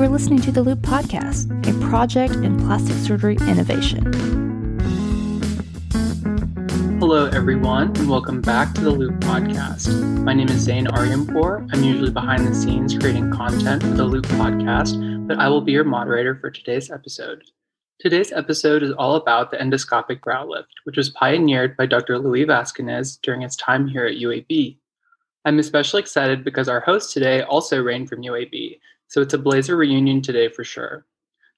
You are listening to the Loupe Podcast, a project in plastic surgery innovation. Hello, everyone, and welcome back to the Loupe Podcast. My name is Zain Aryanpour. I'm usually behind the scenes creating content for the Loupe Podcast, but I will be your moderator for today's episode. Today's episode is all about the endoscopic brow lift, which was pioneered by Dr. Louis Vasconez during his time here at UAB. I'm especially excited because our host today also reigned from UAB, so it's a Blazer reunion today for sure.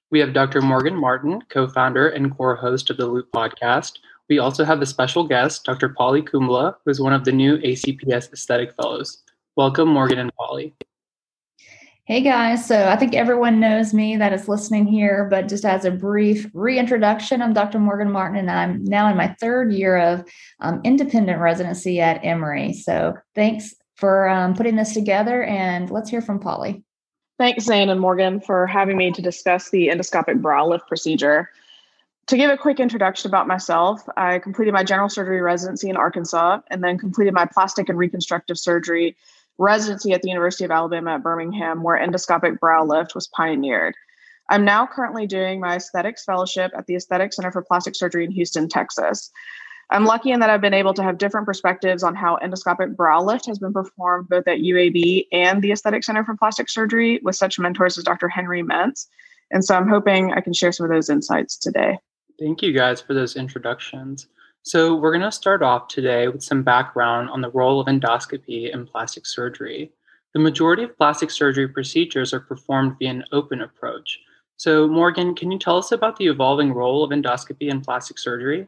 We have Dr. Morgan Martin, co founder and core host of the Loupe podcast. We also have a special guest, Dr. Polly Kumbla, who is one of the new ACPS Aesthetic Fellows. Welcome, Morgan and Polly. Hey guys, so I think everyone knows me that is listening here, but just as a brief reintroduction, I'm Dr. Morgan Martin, and I'm now in my third year of um, independent residency at Emory. So thanks for um, putting this together, and let's hear from Polly. Thanks, Zain and Morgan, for having me to discuss the endoscopic brow lift procedure. To give a quick introduction about myself, I completed my general surgery residency in Arkansas and then completed my plastic and reconstructive surgery residency at the University of Alabama at Birmingham, where endoscopic brow lift was pioneered. I'm now currently doing my aesthetics fellowship at the Aesthetic Center for Plastic Surgery in Houston, Texas. I'm lucky in that I've been able to have different perspectives on how endoscopic brow lift has been performed both at UAB and the Aesthetic Center for Plastic Surgery with such mentors as Dr. Henry Mentz. And so I'm hoping I can share some of those insights today. Thank you guys for those introductions. So, we're going to start off today with some background on the role of endoscopy in plastic surgery. The majority of plastic surgery procedures are performed via an open approach. So, Morgan, can you tell us about the evolving role of endoscopy in plastic surgery?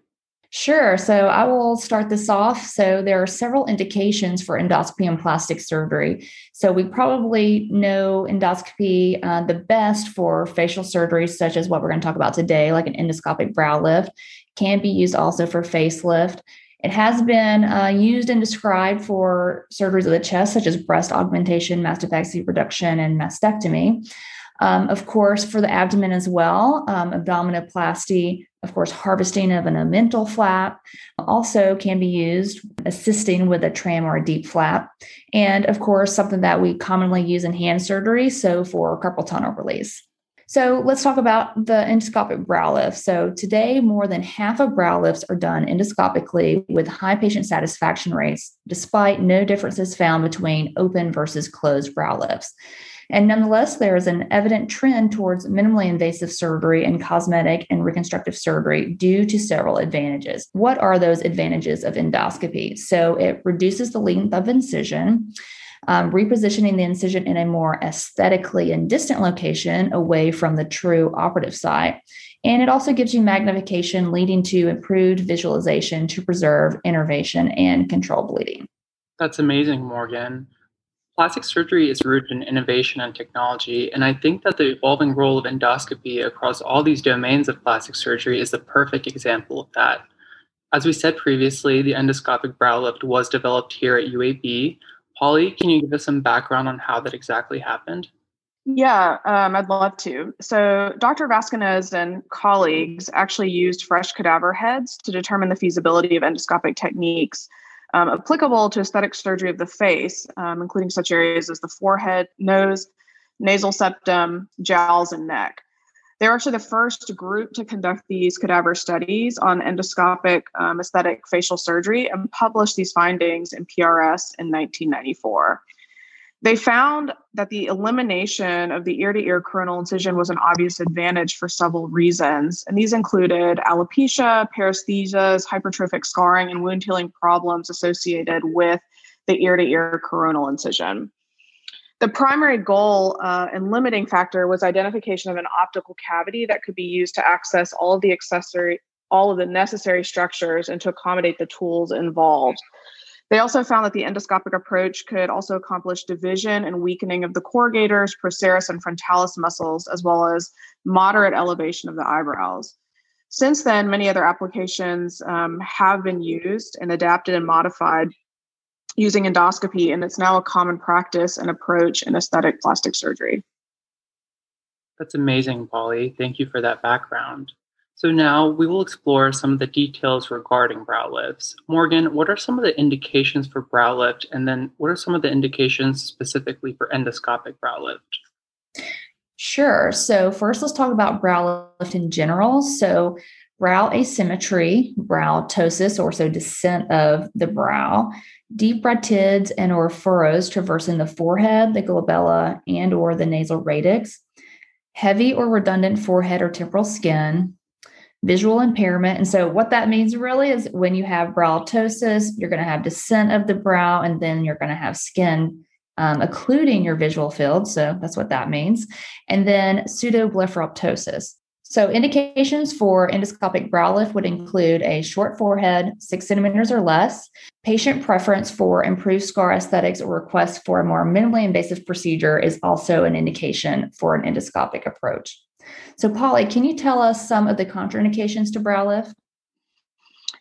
Sure. So I will start this off. So there are several indications for endoscopy and plastic surgery. So we probably know endoscopy uh, the best for facial surgeries, such as what we're going to talk about today, like an endoscopic brow lift. Can be used also for facelift. It has been uh, used and described for surgeries of the chest, such as breast augmentation, mastopexy reduction, and mastectomy. Um, of course, for the abdomen as well, um, abdominoplasty, of course, harvesting of an omental flap also can be used, assisting with a tram or a DIEP flap. And of course, something that we commonly use in hand surgery, so for carpal tunnel release. So let's talk about the endoscopic brow lift. So today, more than half of brow lifts are done endoscopically with high patient satisfaction rates, despite no differences found between open versus closed brow lifts. And nonetheless, there is an evident trend towards minimally invasive surgery and cosmetic and reconstructive surgery due to several advantages. What are those advantages of endoscopy? So it reduces the length of incision. Um, repositioning the incision in a more aesthetically and distant location away from the true operative site. And it also gives you magnification, leading to improved visualization to preserve innervation and control bleeding. That's amazing, Morgan. Plastic surgery is rooted in innovation and technology, and I think that the evolving role of endoscopy across all these domains of plastic surgery is the perfect example of that. As we said previously, the endoscopic brow lift was developed here at UAB. Polly, can you give us some background on how that exactly happened? Yeah, um, I'd love to. So, Dr. Vasconez and colleagues actually used fresh cadaver heads to determine the feasibility of endoscopic techniques um, applicable to aesthetic surgery of the face, um, including such areas as the forehead, nose, nasal septum, jowls, and neck. They were actually the first group to conduct these cadaver studies on endoscopic um, aesthetic facial surgery and published these findings in PRS in 1994. They found that the elimination of the ear to ear coronal incision was an obvious advantage for several reasons. And these included alopecia, paresthesias, hypertrophic scarring, and wound healing problems associated with the ear to ear coronal incision. The primary goal uh, and limiting factor was identification of an optical cavity that could be used to access all of the accessory, all of the necessary structures and to accommodate the tools involved. They also found that the endoscopic approach could also accomplish division and weakening of the corrugators, procerus, and frontalis muscles, as well as moderate elevation of the eyebrows. Since then, many other applications um, have been used and adapted and modified using endoscopy, and it's now a common practice and approach in aesthetic plastic surgery. That's amazing, Polly. Thank you for that background. So now we will explore some of the details regarding brow lifts. Morgan, what are some of the indications for brow lift? And then what are some of the indications specifically for endoscopic brow lift? Sure. So, first, let's talk about brow lift in general. So, brow asymmetry, brow ptosis, or so descent of the brow, deep rhytids and or furrows traversing the forehead, the glabella, and or the nasal radix, heavy or redundant forehead or temporal skin, visual impairment. And so, what that means really is when you have brow ptosis, you're going to have descent of the brow, and then you're going to have skin um, occluding your visual field. So that's what that means. And then pseudoblepharoptosis. So indications for endoscopic brow lift would include a short forehead, six centimeters or less, patient preference for improved scar aesthetics or request for a more minimally invasive procedure is also an indication for an endoscopic approach. So Polly, can you tell us some of the contraindications to brow lift?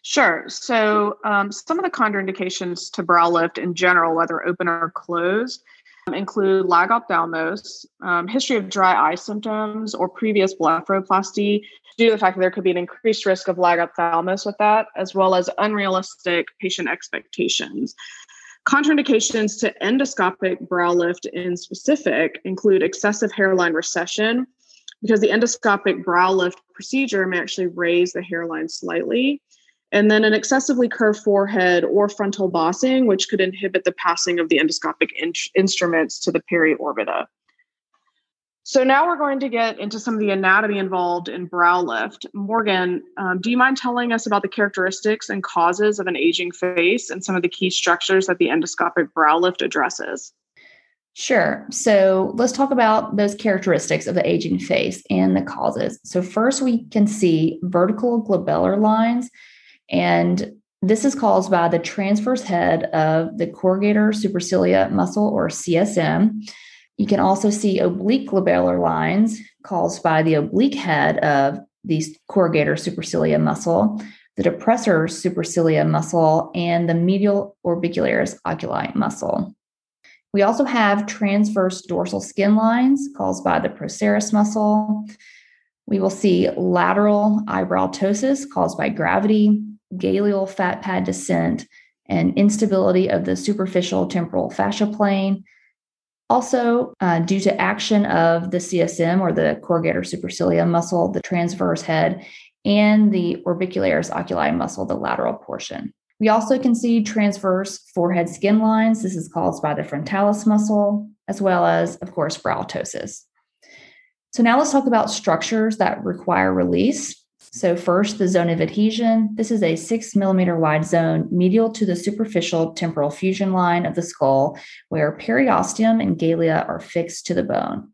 Sure. So, um, some of the contraindications to brow lift in general, whether open or closed, um, include lag ophthalmos, um, history of dry eye symptoms, or previous blepharoplasty, due to the fact that there could be an increased risk of lag ophthalmos with that, as well as unrealistic patient expectations. Contraindications to endoscopic brow lift in specific include excessive hairline recession, because the endoscopic brow lift procedure may actually raise the hairline slightly and then an excessively curved forehead or frontal bossing, which could inhibit the passing of the endoscopic in- instruments to the periorbita. So now we're going to get into some of the anatomy involved in brow lift. Morgan, um, do you mind telling us about the characteristics and causes of an aging face and some of the key structures that the endoscopic brow lift addresses? Sure. So let's talk about those characteristics of the aging face and the causes. So, first, we can see vertical glabellar lines and this is caused by the transverse head of the corrugator supercilii muscle or CSM. You can also see oblique glabellar lines caused by the oblique head of the corrugator supercilii muscle, the depressor supercilii muscle, and the medial orbicularis oculi muscle. We also have transverse dorsal skin lines caused by the procerus muscle. We will see lateral eyebrow ptosis caused by gravity, galeal fat pad descent, and instability of the superficial temporal fascia plane. Also, uh, due to action of the CSM or the corrugator supercilii muscle, the transverse head, and the orbicularis oculi muscle, the lateral portion. We also can see transverse forehead skin lines. This is caused by the frontalis muscle, as well as, of course, brow ptosis. So now let's talk about structures that require release. So, first, the zone of adhesion. This is a six millimeter wide zone medial to the superficial temporal fusion line of the skull, where periosteum and galea are fixed to the bone.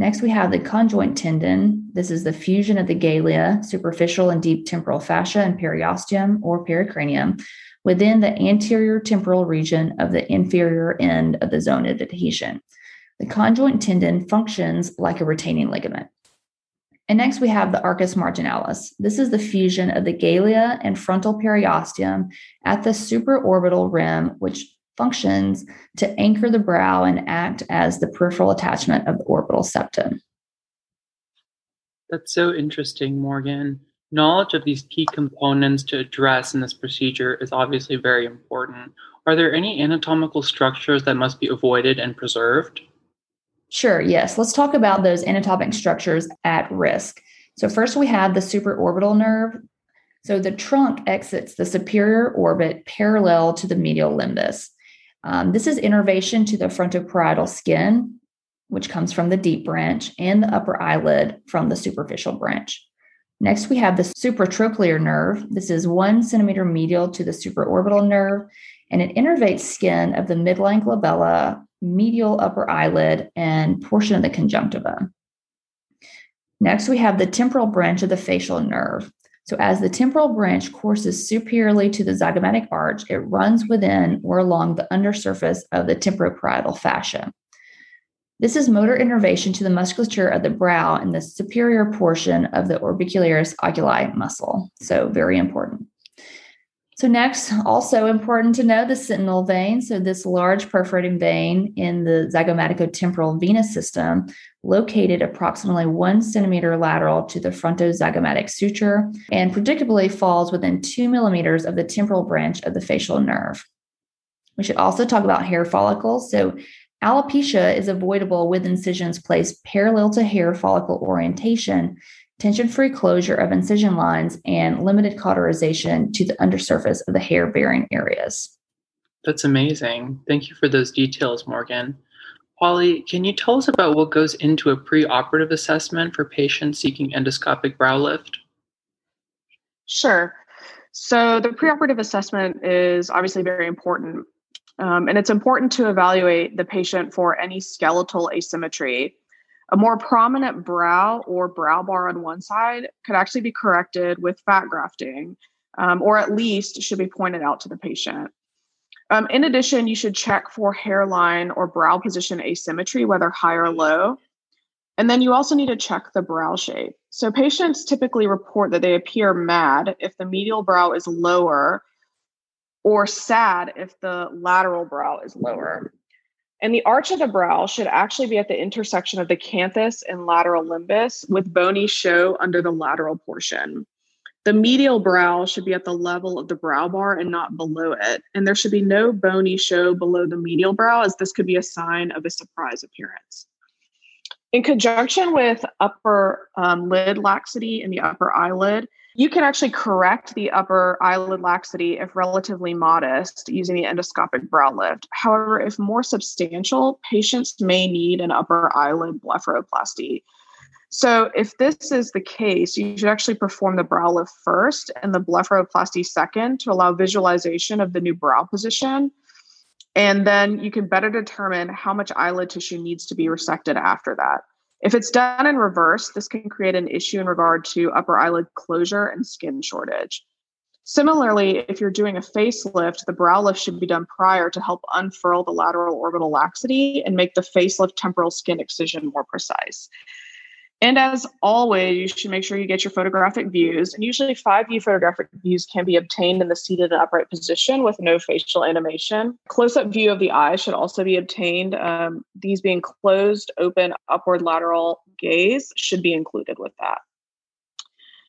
Next, we have the conjoint tendon. This is the fusion of the galea, superficial and deep temporal fascia, and periosteum or pericranium within the anterior temporal region of the inferior end of the zone of adhesion. The conjoint tendon functions like a retaining ligament. And next we have the arcus marginalis. This is the fusion of the galea and frontal periosteum at the supraorbital rim, which functions to anchor the brow and act as the peripheral attachment of the orbital septum. That's so interesting, Morgan. Knowledge of these key components to address in this procedure is obviously very important. Are there any anatomical structures that must be avoided and preserved? Sure, yes. Let's talk about those anatomic structures at risk. So, first we have the supraorbital nerve. So, the trunk exits the superior orbit parallel to the medial limbus. Um, this is innervation to the frontoparietal skin, which comes from the deep branch, and the upper eyelid from the superficial branch. Next, we have the supratrochlear nerve. This is one centimeter medial to the supraorbital nerve, and it innervates skin of the midline glabella medial upper eyelid, and portion of the conjunctiva. Next, we have the temporal branch of the facial nerve. So, as the temporal branch courses superiorly to the zygomatic arch, it runs within or along the undersurface of the temporoparietal fascia. This is motor innervation to the musculature of the brow and the superior portion of the orbicularis oculi muscle. So, very important. So, next, also important to know the sentinel vein. So, this large perforating vein in the zygomaticotemporal venous system, located approximately one centimeter lateral to the frontozygomatic suture, and predictably falls within two millimeters of the temporal branch of the facial nerve. We should also talk about hair follicles. So, Alopecia is avoidable with incisions placed parallel to hair follicle orientation, tension free closure of incision lines, and limited cauterization to the undersurface of the hair bearing areas. That's amazing. Thank you for those details, Morgan. Polly, can you tell us about what goes into a preoperative assessment for patients seeking endoscopic brow lift? Sure. So, the preoperative assessment is obviously very important. Um, and it's important to evaluate the patient for any skeletal asymmetry. A more prominent brow or brow bar on one side could actually be corrected with fat grafting, um, or at least should be pointed out to the patient. Um, in addition, you should check for hairline or brow position asymmetry, whether high or low. And then you also need to check the brow shape. So patients typically report that they appear mad if the medial brow is lower or sad if the lateral brow is lower. And the arch of the brow should actually be at the intersection of the canthus and lateral limbus with bony show under the lateral portion. The medial brow should be at the level of the brow bar and not below it. And there should be no bony show below the medial brow, as this could be a sign of a surprise appearance. In conjunction with upper um, lid laxity in the upper eyelid, you can actually correct the upper eyelid laxity if relatively modest using the endoscopic brow lift. However, if more substantial, patients may need an upper eyelid blepharoplasty. So, if this is the case, you should actually perform the brow lift first and the blepharoplasty second to allow visualization of the new brow position. And then you can better determine how much eyelid tissue needs to be resected after that. If it's done in reverse, this can create an issue in regard to upper eyelid closure and skin shortage. Similarly, if you're doing a facelift, the brow lift should be done prior to help unfurl the lateral orbital laxity and make the facelift temporal skin excision more precise. And as always, you should make sure you get your photographic views. And usually, five view photographic views can be obtained in the seated and upright position with no facial animation. Close up view of the eye should also be obtained. Um, these being closed, open, upward, lateral gaze should be included with that.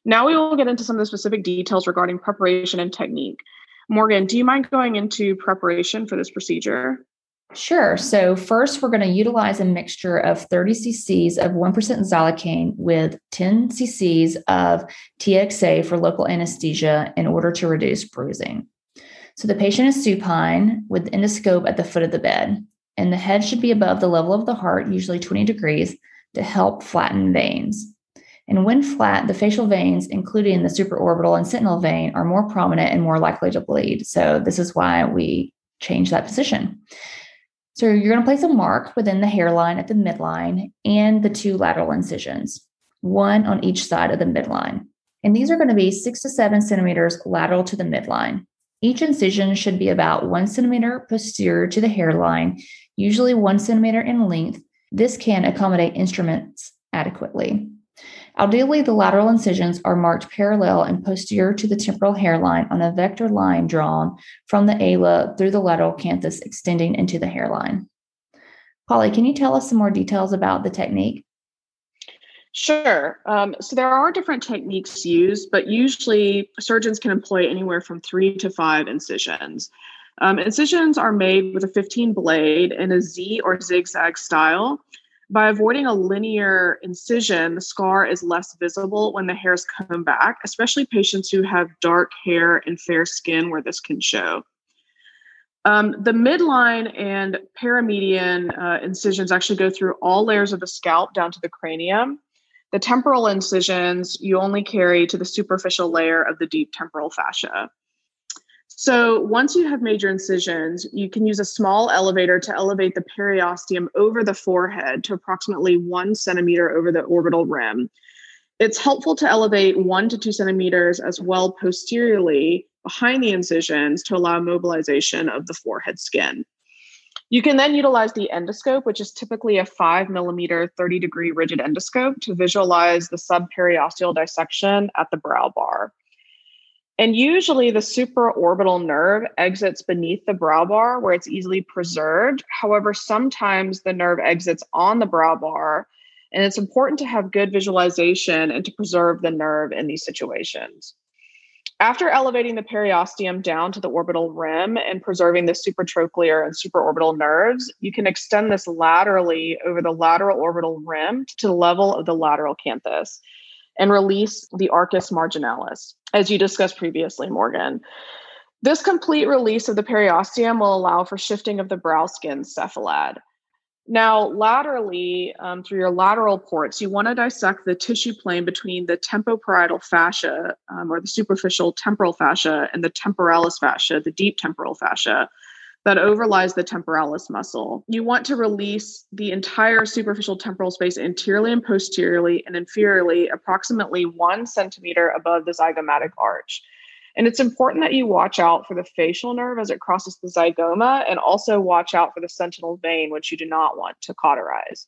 Now we will get into some of the specific details regarding preparation and technique. Morgan, do you mind going into preparation for this procedure? Sure. So, first, we're going to utilize a mixture of 30 cc's of 1% xylocaine with 10 cc's of TXA for local anesthesia in order to reduce bruising. So, the patient is supine with endoscope at the foot of the bed, and the head should be above the level of the heart, usually 20 degrees, to help flatten veins. And when flat, the facial veins, including the supraorbital and sentinel vein, are more prominent and more likely to bleed. So, this is why we change that position. So you're going to place a mark within the hairline at the midline and the two lateral incisions, one on each side of the midline. And these are going to be six to seven centimeters lateral to the midline. Each incision should be about one centimeter posterior to the hairline, usually one centimeter in length. This can accommodate instruments adequately. Ideally, the lateral incisions are marked parallel and posterior to the temporal hairline on a vector line drawn from the ala through the lateral canthus extending into the hairline. Polly, can you tell us some more details about the technique? Sure. Um, so there are different techniques used, but usually surgeons can employ anywhere from three to five incisions. Um, incisions are made with a 15 blade in a Z or zigzag style. By avoiding a linear incision, the scar is less visible when the hairs come back, especially patients who have dark hair and fair skin where this can show. Um, the midline and paramedian uh, incisions actually go through all layers of the scalp down to the cranium. The temporal incisions you only carry to the superficial layer of the deep temporal fascia. So once you have major incisions, you can use a small elevator to elevate the periosteum over the forehead to approximately one centimeter over the orbital rim. It's helpful to elevate one to two centimeters as well posteriorly behind the incisions to allow mobilization of the forehead skin. You can then utilize the endoscope, which is typically a five millimeter, 30 degree rigid endoscope, to visualize the subperiosteal dissection at the brow bar. And usually the supraorbital nerve exits beneath the brow bar where it's easily preserved. However, sometimes the nerve exits on the brow bar, and it's important to have good visualization and to preserve the nerve in these situations. After elevating the periosteum down to the orbital rim and preserving the supratrochlear and supraorbital nerves, you can extend this laterally over the lateral orbital rim to the level of the lateral canthus and release the arcus marginalis, as you discussed previously, Morgan. This complete release of the periosteum will allow for shifting of the brow skin cephalad. Now, laterally, um, through your lateral ports, you want to dissect the tissue plane between the tempoparietal fascia um, or the superficial temporal fascia and the temporalis fascia, the deep temporal fascia that overlies the temporalis muscle. You want to release the entire superficial temporal space anteriorly and posteriorly and inferiorly, approximately one centimeter above the zygomatic arch. And it's important that you watch out for the facial nerve as it crosses the zygoma and also watch out for the sentinel vein, which you do not want to cauterize.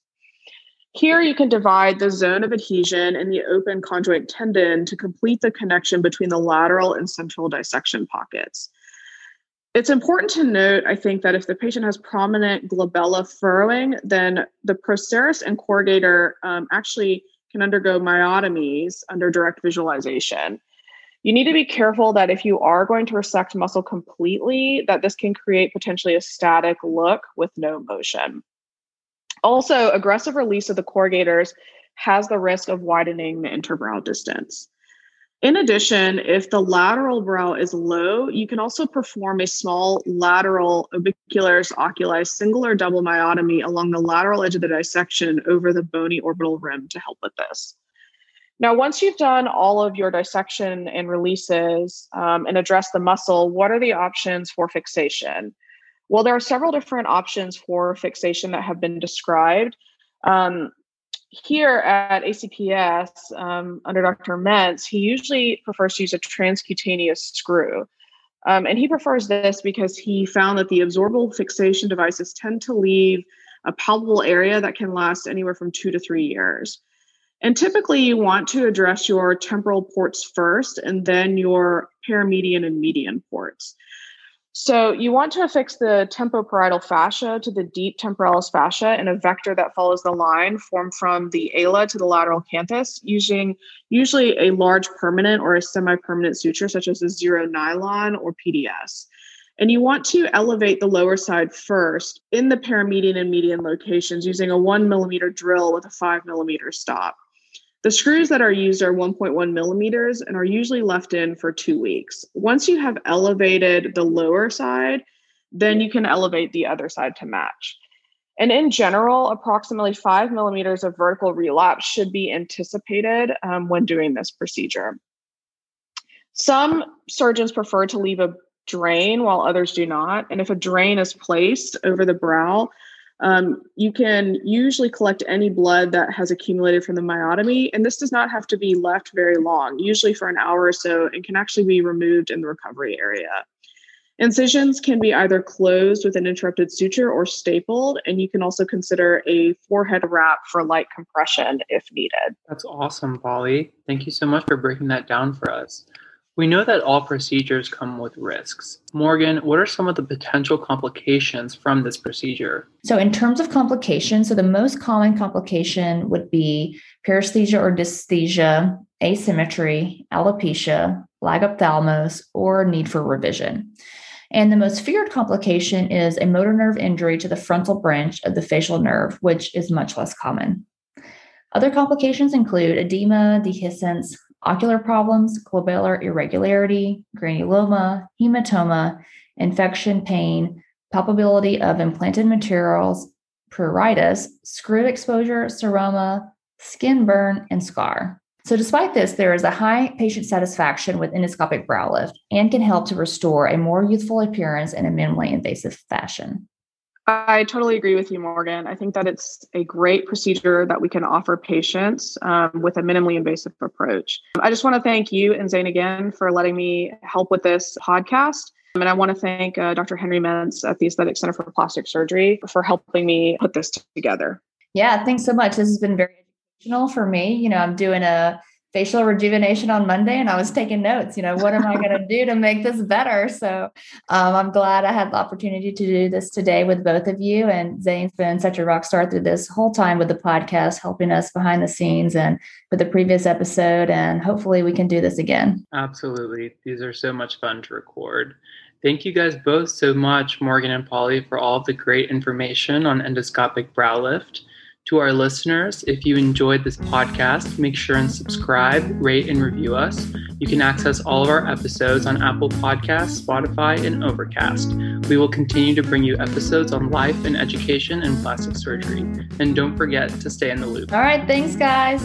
Here you can divide the zone of adhesion and the open conjoint tendon to complete the connection between the lateral and central dissection pockets. It's important to note, I think, that if the patient has prominent glabella furrowing, then the procerus and corrugator um, actually can undergo myotomies under direct visualization you need to be careful that if you are going to resect muscle completely, that this can create potentially a static look with no motion. Also, aggressive release of the corrugators has the risk of widening the interbrow distance. In addition, if the lateral brow is low, you can also perform a small lateral orbicularis oculi single or double myotomy along the lateral edge of the dissection over the bony orbital rim to help with this. Now, once you've done all of your dissection and releases um, and address the muscle, what are the options for fixation? Well, there are several different options for fixation that have been described. Um, here at ACPS, um, under Dr. Mentz, he usually prefers to use a transcutaneous screw. Um, and he prefers this because he found that the absorbable fixation devices tend to leave a palpable area that can last anywhere from two to three years. And typically, you want to address your temporal ports first and then your paramedian and median ports. So, you want to affix the tempoparietal fascia to the deep temporalis fascia in a vector that follows the line formed from the ala to the lateral canthus using usually a large permanent or a semi permanent suture, such as a zero nylon or PDS. And you want to elevate the lower side first in the paramedian and median locations using a one millimeter drill with a five millimeter stop. The screws that are used are 1.1 millimeters and are usually left in for two weeks. Once you have elevated the lower side, then you can elevate the other side to match. And in general, approximately five millimeters of vertical relapse should be anticipated um, when doing this procedure. Some surgeons prefer to leave a drain while others do not. And if a drain is placed over the brow, um, you can usually collect any blood that has accumulated from the myotomy, and this does not have to be left very long, usually for an hour or so, and can actually be removed in the recovery area. Incisions can be either closed with an interrupted suture or stapled, and you can also consider a forehead wrap for light compression if needed. That's awesome, Polly. Thank you so much for breaking that down for us. We know that all procedures come with risks. Morgan, what are some of the potential complications from this procedure? So, in terms of complications, so the most common complication would be paresthesia or dysesthesia, asymmetry, alopecia, lag ophthalmos, or need for revision. And the most feared complication is a motor nerve injury to the frontal branch of the facial nerve, which is much less common. Other complications include edema, dehiscence, ocular problems, glabellar irregularity, granuloma, hematoma, infection, pain, palpability of implanted materials, pruritus, screw exposure, seroma, skin burn, and scar. So, despite this, there is a high patient satisfaction with endoscopic brow lift and can help to restore a more youthful appearance in a minimally invasive fashion. I totally agree with you, Morgan. I think that it's a great procedure that we can offer patients um, with a minimally invasive approach. I just want to thank you and Zain again for letting me help with this podcast. And I want to thank uh, Dr. Henry Mentz at the Aesthetic Center for Plastic Surgery for helping me put this together. Yeah, thanks so much. This has been very educational for me. You know, I'm doing a facial rejuvenation on Monday and I was taking notes. You know, what am I going to do to make this better? So um, I'm glad I had the opportunity to do this today with both of you. And Zain's been such a rock star through this whole time with the podcast, helping us behind the scenes and with the previous episode. And hopefully we can do this again. Absolutely. These are so much fun to record. Thank you guys both so much, Morgan and Polly, for all the great information on endoscopic brow lift. To our listeners, if you enjoyed this podcast, make sure and subscribe, rate, and review us. You can access all of our episodes on Apple Podcasts, Spotify, and Overcast. We will continue to bring you episodes on life and education and plastic surgery. And don't forget to stay in the loop. All right. Thanks, guys.